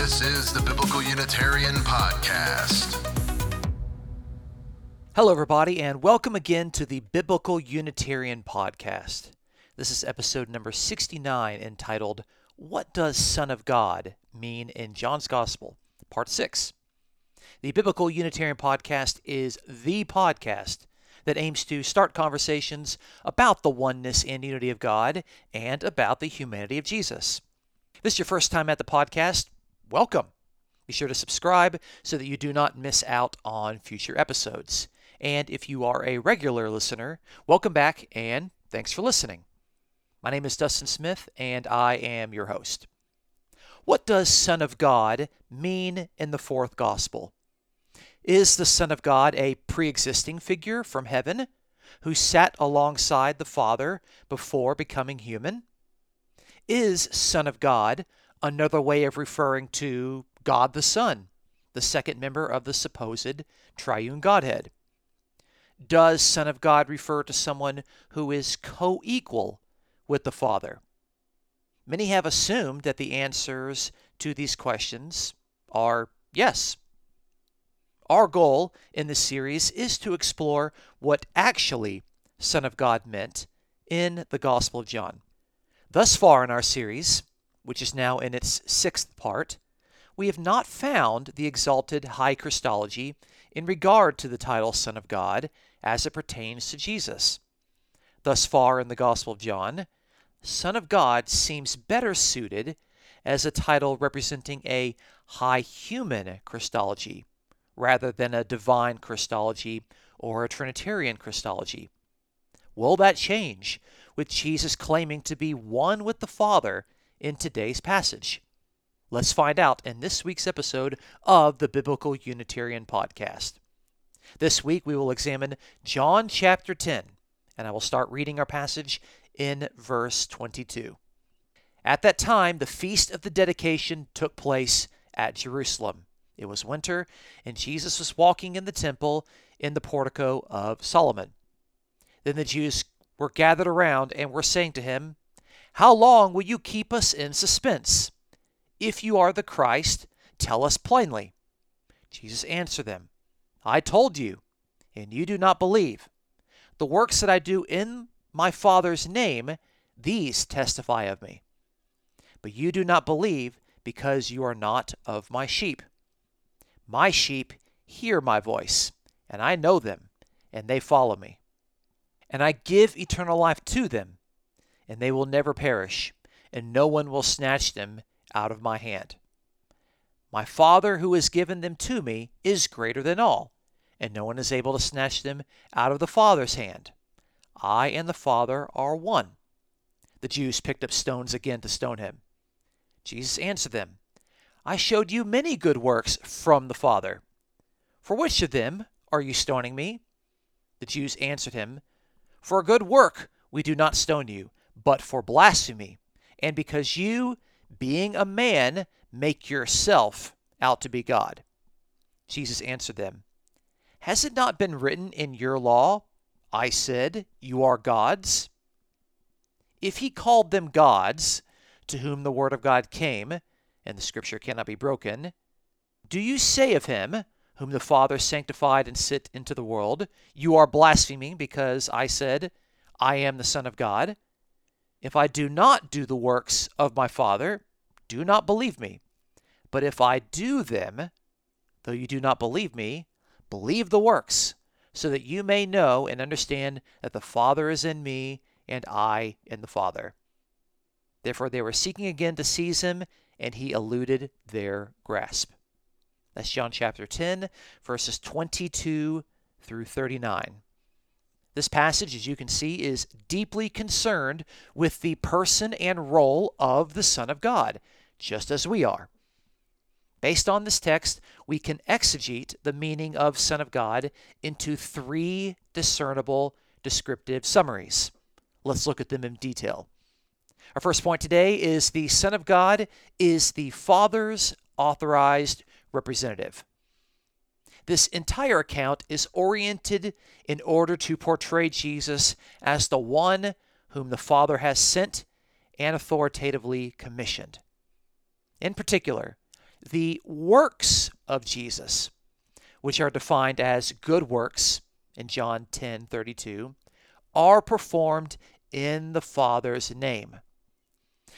This is the Biblical Unitarian Podcast. Hello, everybody, and welcome again to the Biblical Unitarian Podcast. This is episode number 69 entitled, What Does Son of God Mean in John's Gospel? Part 6. The Biblical Unitarian Podcast is the podcast that aims to start conversations about the oneness and unity of God and about the humanity of Jesus. If this is your first time at the podcast, welcome. Be sure to subscribe so that you do not miss out on future episodes. And if you are a regular listener, welcome back and thanks for listening. My name is Dustin Smith and I am your host. What does Son of God mean in the fourth gospel? Is the Son of God a pre existing figure from heaven who sat alongside the Father before becoming human? Is Son of God another way of referring to God the Son, the second member of the supposed triune Godhead? Does Son of God refer to someone who is co equal with the Father? Many have assumed that the answers to these questions are yes. Our goal in this series is to explore what actually Son of God meant in the Gospel of John. Thus far in our series, which is now in its sixth part, we have not found the exalted high Christology in regard to the title Son of God as it pertains to Jesus. Thus far in the Gospel of John, Son of God seems better suited as a title representing a high human Christology rather than a divine Christology or a Trinitarian Christology. Will that change with Jesus claiming to be one with the Father in today's passage? Let's find out in this week's episode of the Biblical Unitarian Podcast. This week we will examine John chapter 10, and I will start reading our passage in verse 22. At that time, the feast of the dedication took place at Jerusalem. It was winter, and Jesus was walking in the temple in the portico of Solomon. Then the Jews were gathered around and were saying to him, How long will you keep us in suspense? If you are the Christ, tell us plainly. Jesus answered them, I told you, and you do not believe. The works that I do in my Father's name, these testify of me. But you do not believe because you are not of my sheep. My sheep hear my voice, and I know them, and they follow me. And I give eternal life to them, and they will never perish, and no one will snatch them out of my hand. My Father who has given them to me is greater than all, and no one is able to snatch them out of the Father's hand. I and the Father are one. The Jews picked up stones again to stone him. Jesus answered them, I showed you many good works from the Father. For which of them are you stoning me? The Jews answered him, For a good work we do not stone you, but for blasphemy, and because you, being a man, make yourself out to be God. Jesus answered them, Has it not been written in your law, I said, You are gods? If he called them gods, to whom the word of God came, and the scripture cannot be broken, do you say of him, whom the Father sanctified and sent into the world, You are blaspheming because I said, I am the Son of God? If I do not do the works of my Father, do not believe me. But if I do them, though you do not believe me, believe the works, so that you may know and understand that the Father is in me and I in the Father. Therefore they were seeking again to seize him, and he eluded their grasp. That's John chapter 10, verses 22 through 39. This passage, as you can see, is deeply concerned with the person and role of the Son of God, just as we are. Based on this text, we can exegete the meaning of Son of God into three discernible descriptive summaries. Let's look at them in detail. Our first point today is the Son of God is the Father's authorized representative. This entire account is oriented in order to portray Jesus as the one whom the Father has sent and authoritatively commissioned. In particular, the works of Jesus, which are defined as good works in John 10:32, are performed in the Father's name.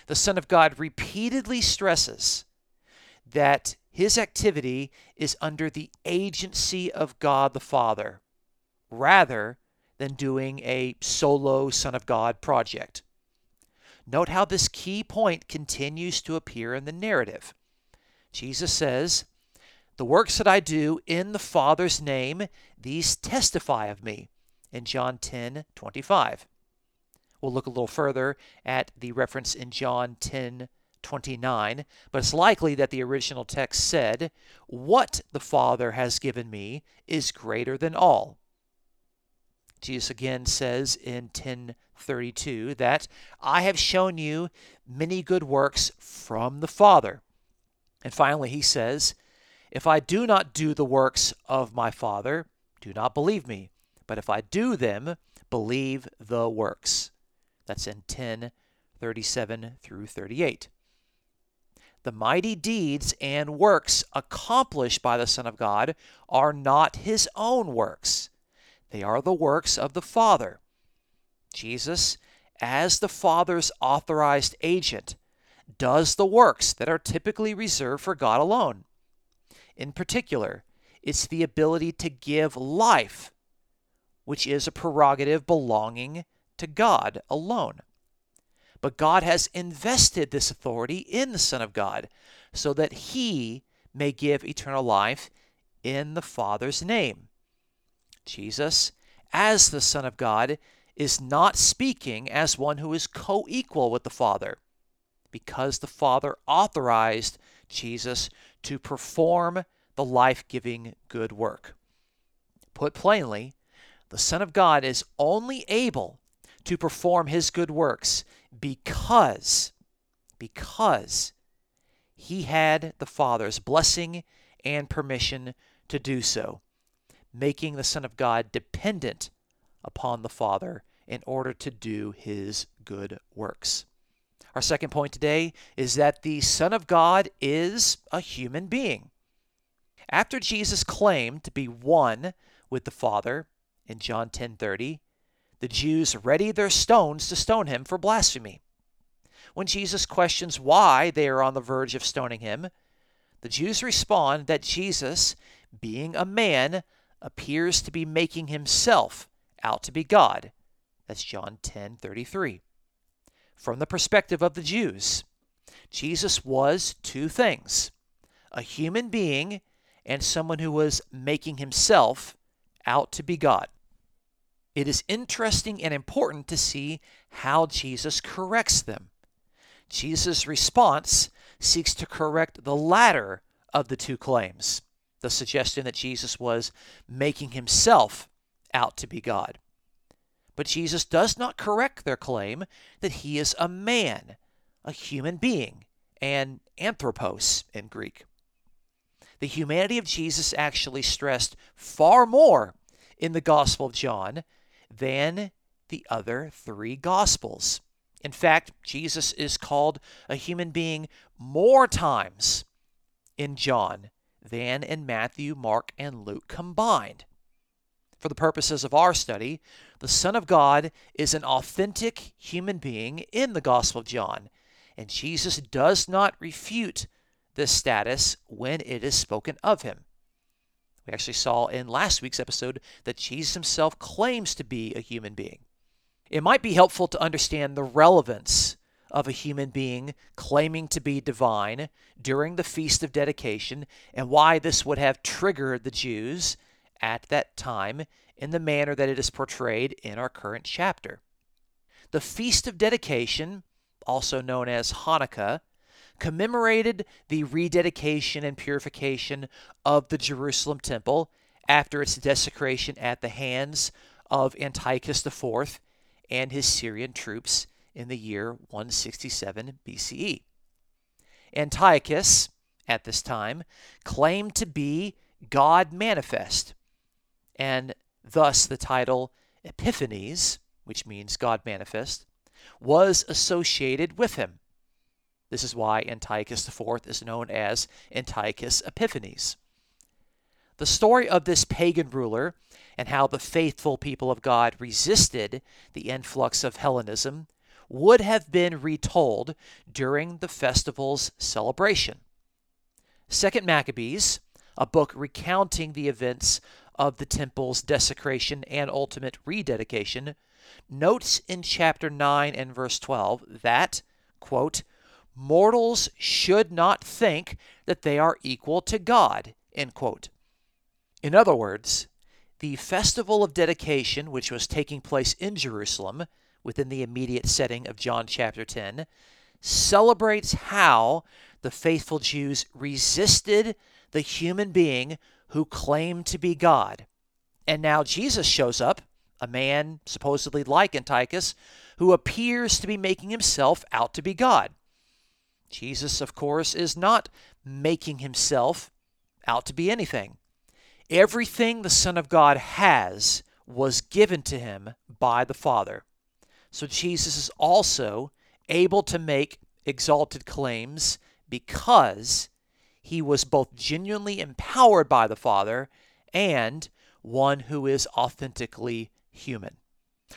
The Son of God repeatedly stresses that his activity is under the agency of God the Father, rather than doing a solo Son of God project. Note how this key point continues to appear in the narrative. Jesus says, The works that I do in the Father's name, these testify of me, in John 10 25. We'll look a little further at the reference in John 10 29, but it's likely that the original text said, What the Father has given me is greater than all. Jesus again says in 1032 that I have shown you many good works from the Father. And finally, he says, If I do not do the works of my Father, do not believe me. But if I do them, believe the works. That's in 1037 through 38. The mighty deeds and works accomplished by the Son of God are not his own works, they are the works of the Father. Jesus, as the Father's authorized agent, does the works that are typically reserved for God alone. In particular, it's the ability to give life, which is a prerogative belonging to God alone. But God has invested this authority in the Son of God so that he may give eternal life in the Father's name. Jesus, as the Son of God, is not speaking as one who is co equal with the Father because the Father authorized Jesus to perform the life giving good work. Put plainly, the Son of God is only able to perform his good works because, because he had the Father's blessing and permission to do so, making the Son of God dependent upon the Father in order to do his good works. Our second point today is that the Son of God is a human being. After Jesus claimed to be one with the Father in John 10:30, the Jews ready their stones to stone him for blasphemy. When Jesus questions why they are on the verge of stoning him, the Jews respond that Jesus, being a man, appears to be making himself out to be God. That's John 10:33 from the perspective of the Jews, Jesus was two things a human being and someone who was making himself out to be God. It is interesting and important to see how Jesus corrects them. Jesus' response seeks to correct the latter of the two claims the suggestion that Jesus was making himself out to be God. But Jesus does not correct their claim that he is a man, a human being, an anthropos in Greek. The humanity of Jesus actually stressed far more in the Gospel of John than the other three Gospels. In fact, Jesus is called a human being more times in John than in Matthew, Mark, and Luke combined. For the purposes of our study, the Son of God is an authentic human being in the Gospel of John, and Jesus does not refute this status when it is spoken of him. We actually saw in last week's episode that Jesus himself claims to be a human being. It might be helpful to understand the relevance of a human being claiming to be divine during the Feast of Dedication and why this would have triggered the Jews at that time in the manner that it is portrayed in our current chapter. The Feast of Dedication, also known as Hanukkah, commemorated the rededication and purification of the Jerusalem temple after its desecration at the hands of Antiochus IV and his Syrian troops in the year 167 BCE. Antiochus, at this time, claimed to be God manifest, and Thus, the title Epiphanes, which means God manifest, was associated with him. This is why Antiochus IV is known as Antiochus Epiphanes. The story of this pagan ruler and how the faithful people of God resisted the influx of Hellenism would have been retold during the festival's celebration. Second Maccabees, a book recounting the events of the temple's desecration and ultimate rededication, notes in chapter 9 and verse 12 that, quote, mortals should not think that they are equal to God, end quote. In other words, the festival of dedication, which was taking place in Jerusalem within the immediate setting of John chapter 10, celebrates how the faithful Jews resisted the human being who claimed to be God. And now Jesus shows up, a man supposedly like Antiochus, who appears to be making himself out to be God. Jesus, of course, is not making himself out to be anything. Everything the Son of God has was given to him by the Father. So Jesus is also able to make exalted claims because he was both genuinely empowered by the Father and one who is authentically human.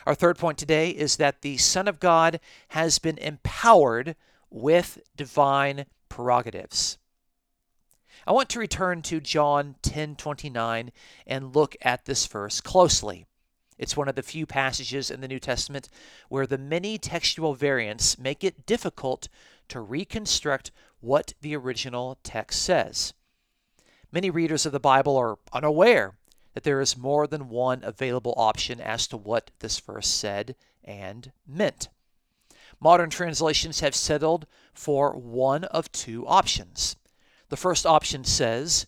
Our third point today is that the Son of God has been empowered with divine prerogatives. I want to return to John 10:29 and look at this verse closely. It's one of the few passages in the New Testament where the many textual variants make it difficult to reconstruct what the original text says. Many readers of the Bible are unaware that there is more than one available option as to what this verse said and meant. Modern translations have settled for one of two options. The first option says,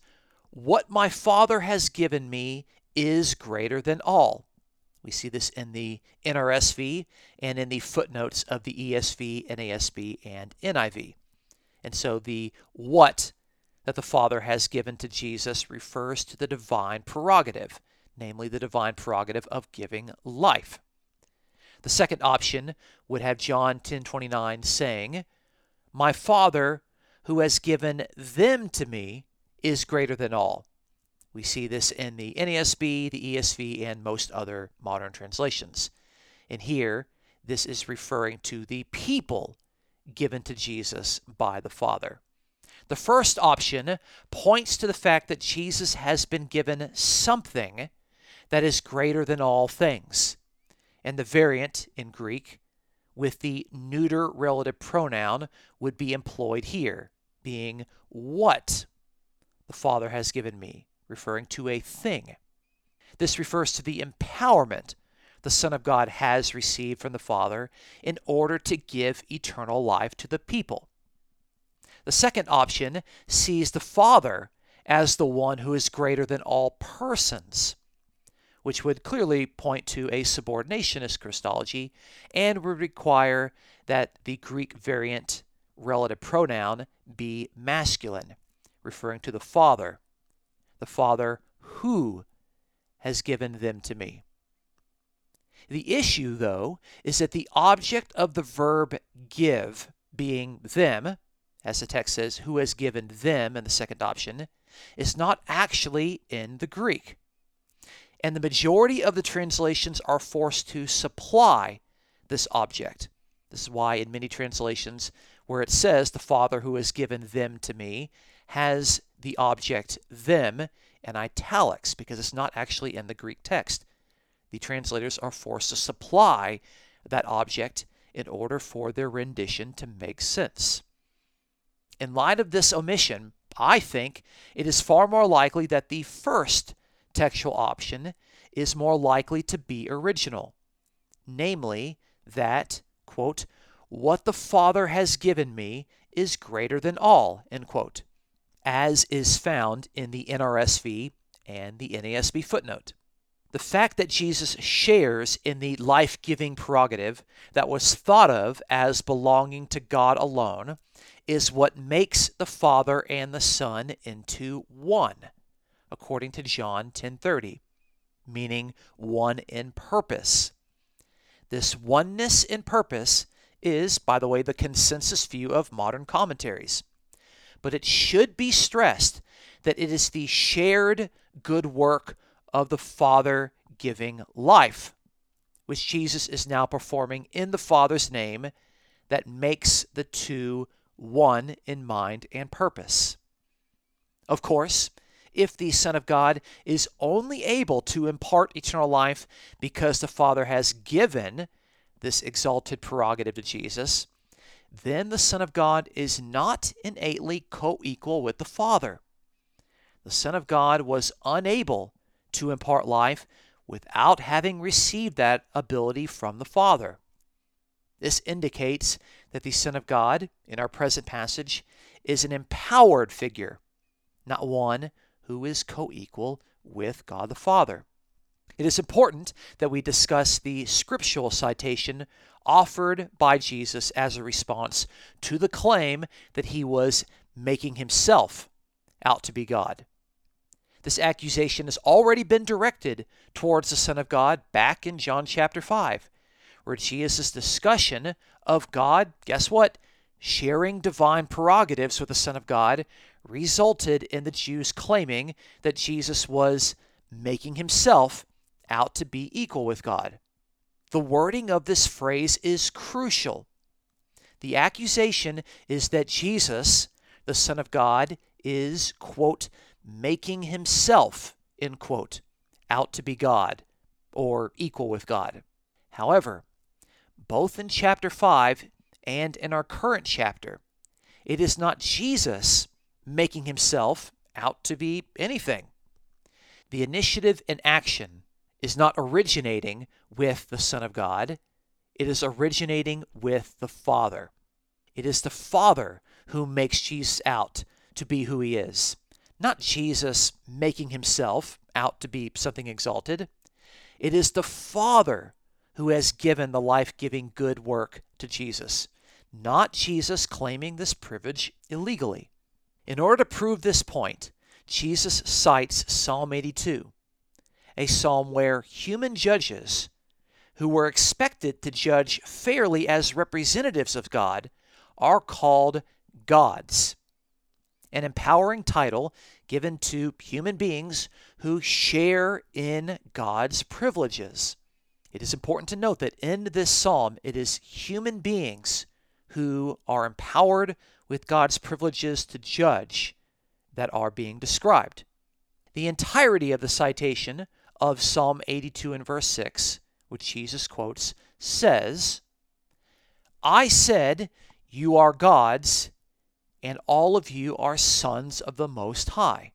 What my Father has given me is greater than all. We see this in the NRSV and in the footnotes of the ESV, NASB, and NIV. And so the what that the Father has given to Jesus refers to the divine prerogative, namely the divine prerogative of giving life. The second option would have John 10:29 saying, "My Father who has given them to me is greater than all. We see this in the NASB, the ESV, and most other modern translations. And here, this is referring to the people given to Jesus by the Father. The first option points to the fact that Jesus has been given something that is greater than all things. And the variant in Greek with the neuter relative pronoun would be employed here being what the Father has given me, referring to a thing. This refers to the empowerment the Son of God has received from the Father in order to give eternal life to the people. The second option sees the Father as the one who is greater than all persons, which would clearly point to a subordinationist Christology and would require that the Greek variant relative pronoun be masculine, referring to the Father, the Father who has given them to me. The issue, though, is that the object of the verb give, being them, as the text says, who has given them in the second option, is not actually in the Greek. And the majority of the translations are forced to supply this object. This is why, in many translations, where it says, The Father who has given them to me, has the object them in italics because it's not actually in the Greek text. The translators are forced to supply that object in order for their rendition to make sense. In light of this omission, I think it is far more likely that the first textual option is more likely to be original, namely that, quote, what the Father has given me is greater than all, end quote, as is found in the NRSV and the NASB footnote. The fact that Jesus shares in the life giving prerogative that was thought of as belonging to God alone is what makes the Father and the Son into one, according to John 10:30, meaning one in purpose. This oneness in purpose is, by the way, the consensus view of modern commentaries. But it should be stressed that it is the shared good work of the Father giving life, which Jesus is now performing in the Father's name, that makes the two one in mind and purpose. Of course, if the Son of God is only able to impart eternal life because the Father has given this exalted prerogative to Jesus, then the Son of God is not innately co equal with the Father. The Son of God was unable to impart life without having received that ability from the Father. This indicates that the Son of God, in our present passage, is an empowered figure, not one who is co equal with God the Father. It is important that we discuss the scriptural citation offered by Jesus as a response to the claim that he was making himself out to be God. This accusation has already been directed towards the Son of God back in John chapter 5, where Jesus' discussion of God, guess what? Sharing divine prerogatives with the Son of God resulted in the Jews claiming that Jesus was making himself out to be equal with God. The wording of this phrase is crucial. The accusation is that Jesus, the Son of God, is, quote, making himself, end quote, out to be God or equal with God. However, both in chapter 5 and in our current chapter, it is not Jesus making himself out to be anything. The initiative and action is not originating with the Son of God, it is originating with the Father. It is the Father who makes Jesus out to be who he is, not Jesus making himself out to be something exalted. It is the Father who has given the life giving good work to Jesus, not Jesus claiming this privilege illegally. In order to prove this point, Jesus cites Psalm 82, a psalm where human judges, who were expected to judge fairly as representatives of God, are called gods, an empowering title given to human beings who share in God's privileges. It is important to note that in this psalm, it is human beings who are empowered with God's privileges to judge that are being described. The entirety of the citation of Psalm 82 and verse 6, which Jesus quotes, says, I said, You are gods, and all of you are sons of the Most High.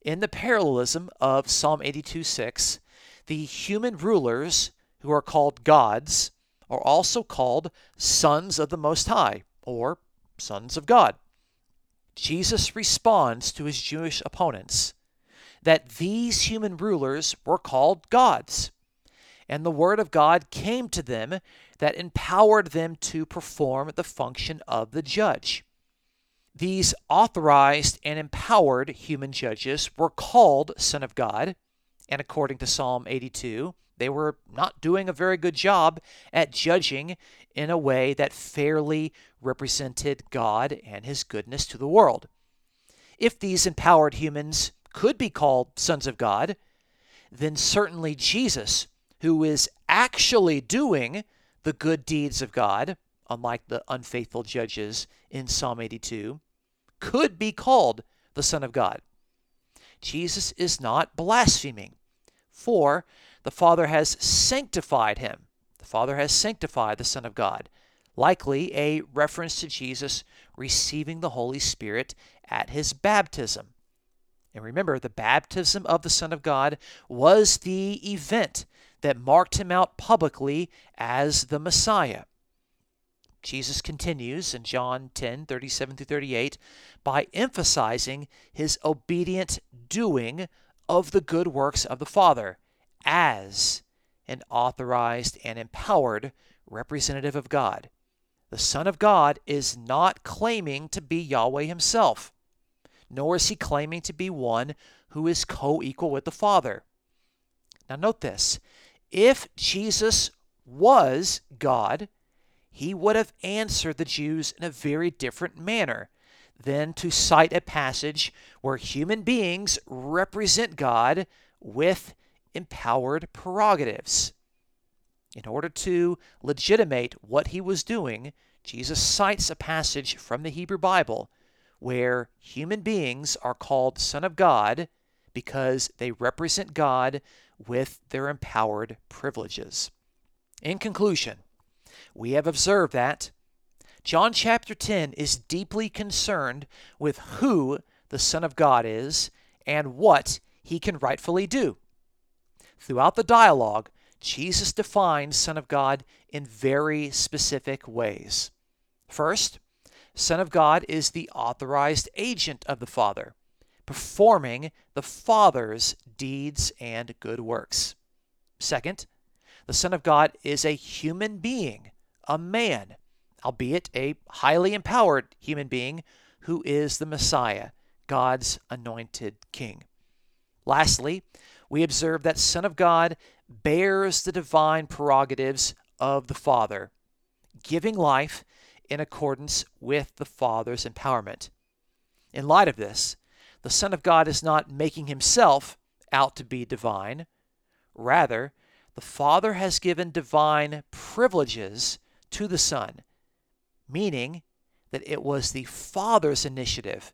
In the parallelism of Psalm 82 6, the human rulers who are called gods are also called sons of the Most High, or sons of God. Jesus responds to his Jewish opponents that these human rulers were called gods, and the Word of God came to them that empowered them to perform the function of the judge. These authorized and empowered human judges were called Son of God, and according to Psalm 82, they were not doing a very good job at judging in a way that fairly represented God and His goodness to the world. If these empowered humans could be called sons of God, then certainly Jesus, who is actually doing the good deeds of God, unlike the unfaithful judges in Psalm 82, could be called the Son of God. Jesus is not blaspheming, for the Father has sanctified him. The Father has sanctified the Son of God, likely a reference to Jesus receiving the Holy Spirit at his baptism. And remember, the baptism of the Son of God was the event that marked him out publicly as the Messiah. Jesus continues in John 10 37 through 38 by emphasizing his obedient doing of the good works of the Father as an authorized and empowered representative of God. The Son of God is not claiming to be Yahweh himself, nor is he claiming to be one who is co equal with the Father. Now, note this if Jesus was God, he would have answered the Jews in a very different manner than to cite a passage where human beings represent God with empowered prerogatives. In order to legitimate what he was doing, Jesus cites a passage from the Hebrew Bible where human beings are called Son of God because they represent God with their empowered privileges. In conclusion, we have observed that John chapter 10 is deeply concerned with who the Son of God is and what he can rightfully do. Throughout the dialogue, Jesus defines Son of God in very specific ways. First, Son of God is the authorized agent of the Father, performing the Father's deeds and good works. Second, the Son of God is a human being a man, albeit a highly empowered human being, who is the Messiah, God's anointed king. Lastly, we observe that Son of God bears the divine prerogatives of the Father, giving life in accordance with the Father's empowerment. In light of this, the Son of God is not making himself out to be divine. Rather, the Father has given divine privileges to the Son, meaning that it was the Father's initiative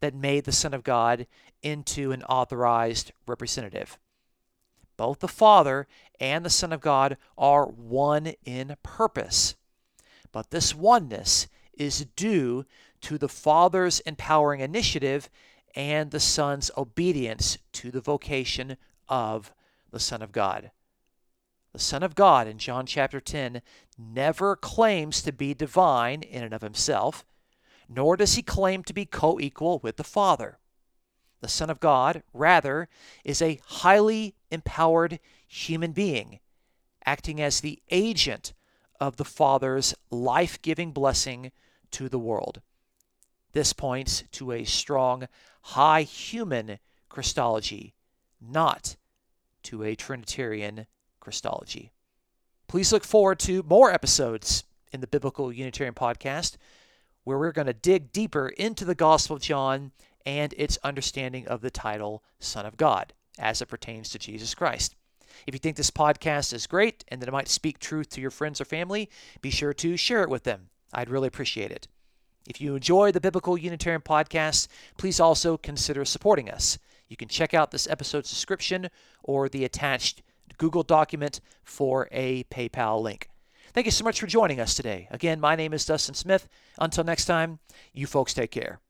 that made the Son of God into an authorized representative. Both the Father and the Son of God are one in purpose, but this oneness is due to the Father's empowering initiative and the Son's obedience to the vocation of the Son of God. The Son of God in John chapter 10 never claims to be divine in and of himself, nor does he claim to be co equal with the Father. The Son of God, rather, is a highly empowered human being, acting as the agent of the Father's life giving blessing to the world. This points to a strong, high human Christology, not to a Trinitarian Christology. Please look forward to more episodes in the Biblical Unitarian Podcast where we're going to dig deeper into the Gospel of John and its understanding of the title Son of God as it pertains to Jesus Christ. If you think this podcast is great and that it might speak truth to your friends or family, be sure to share it with them. I'd really appreciate it. If you enjoy the Biblical Unitarian Podcast, please also consider supporting us. You can check out this episode's description or the attached Google document for a PayPal link. Thank you so much for joining us today. Again, my name is Dustin Smith. Until next time, you folks take care.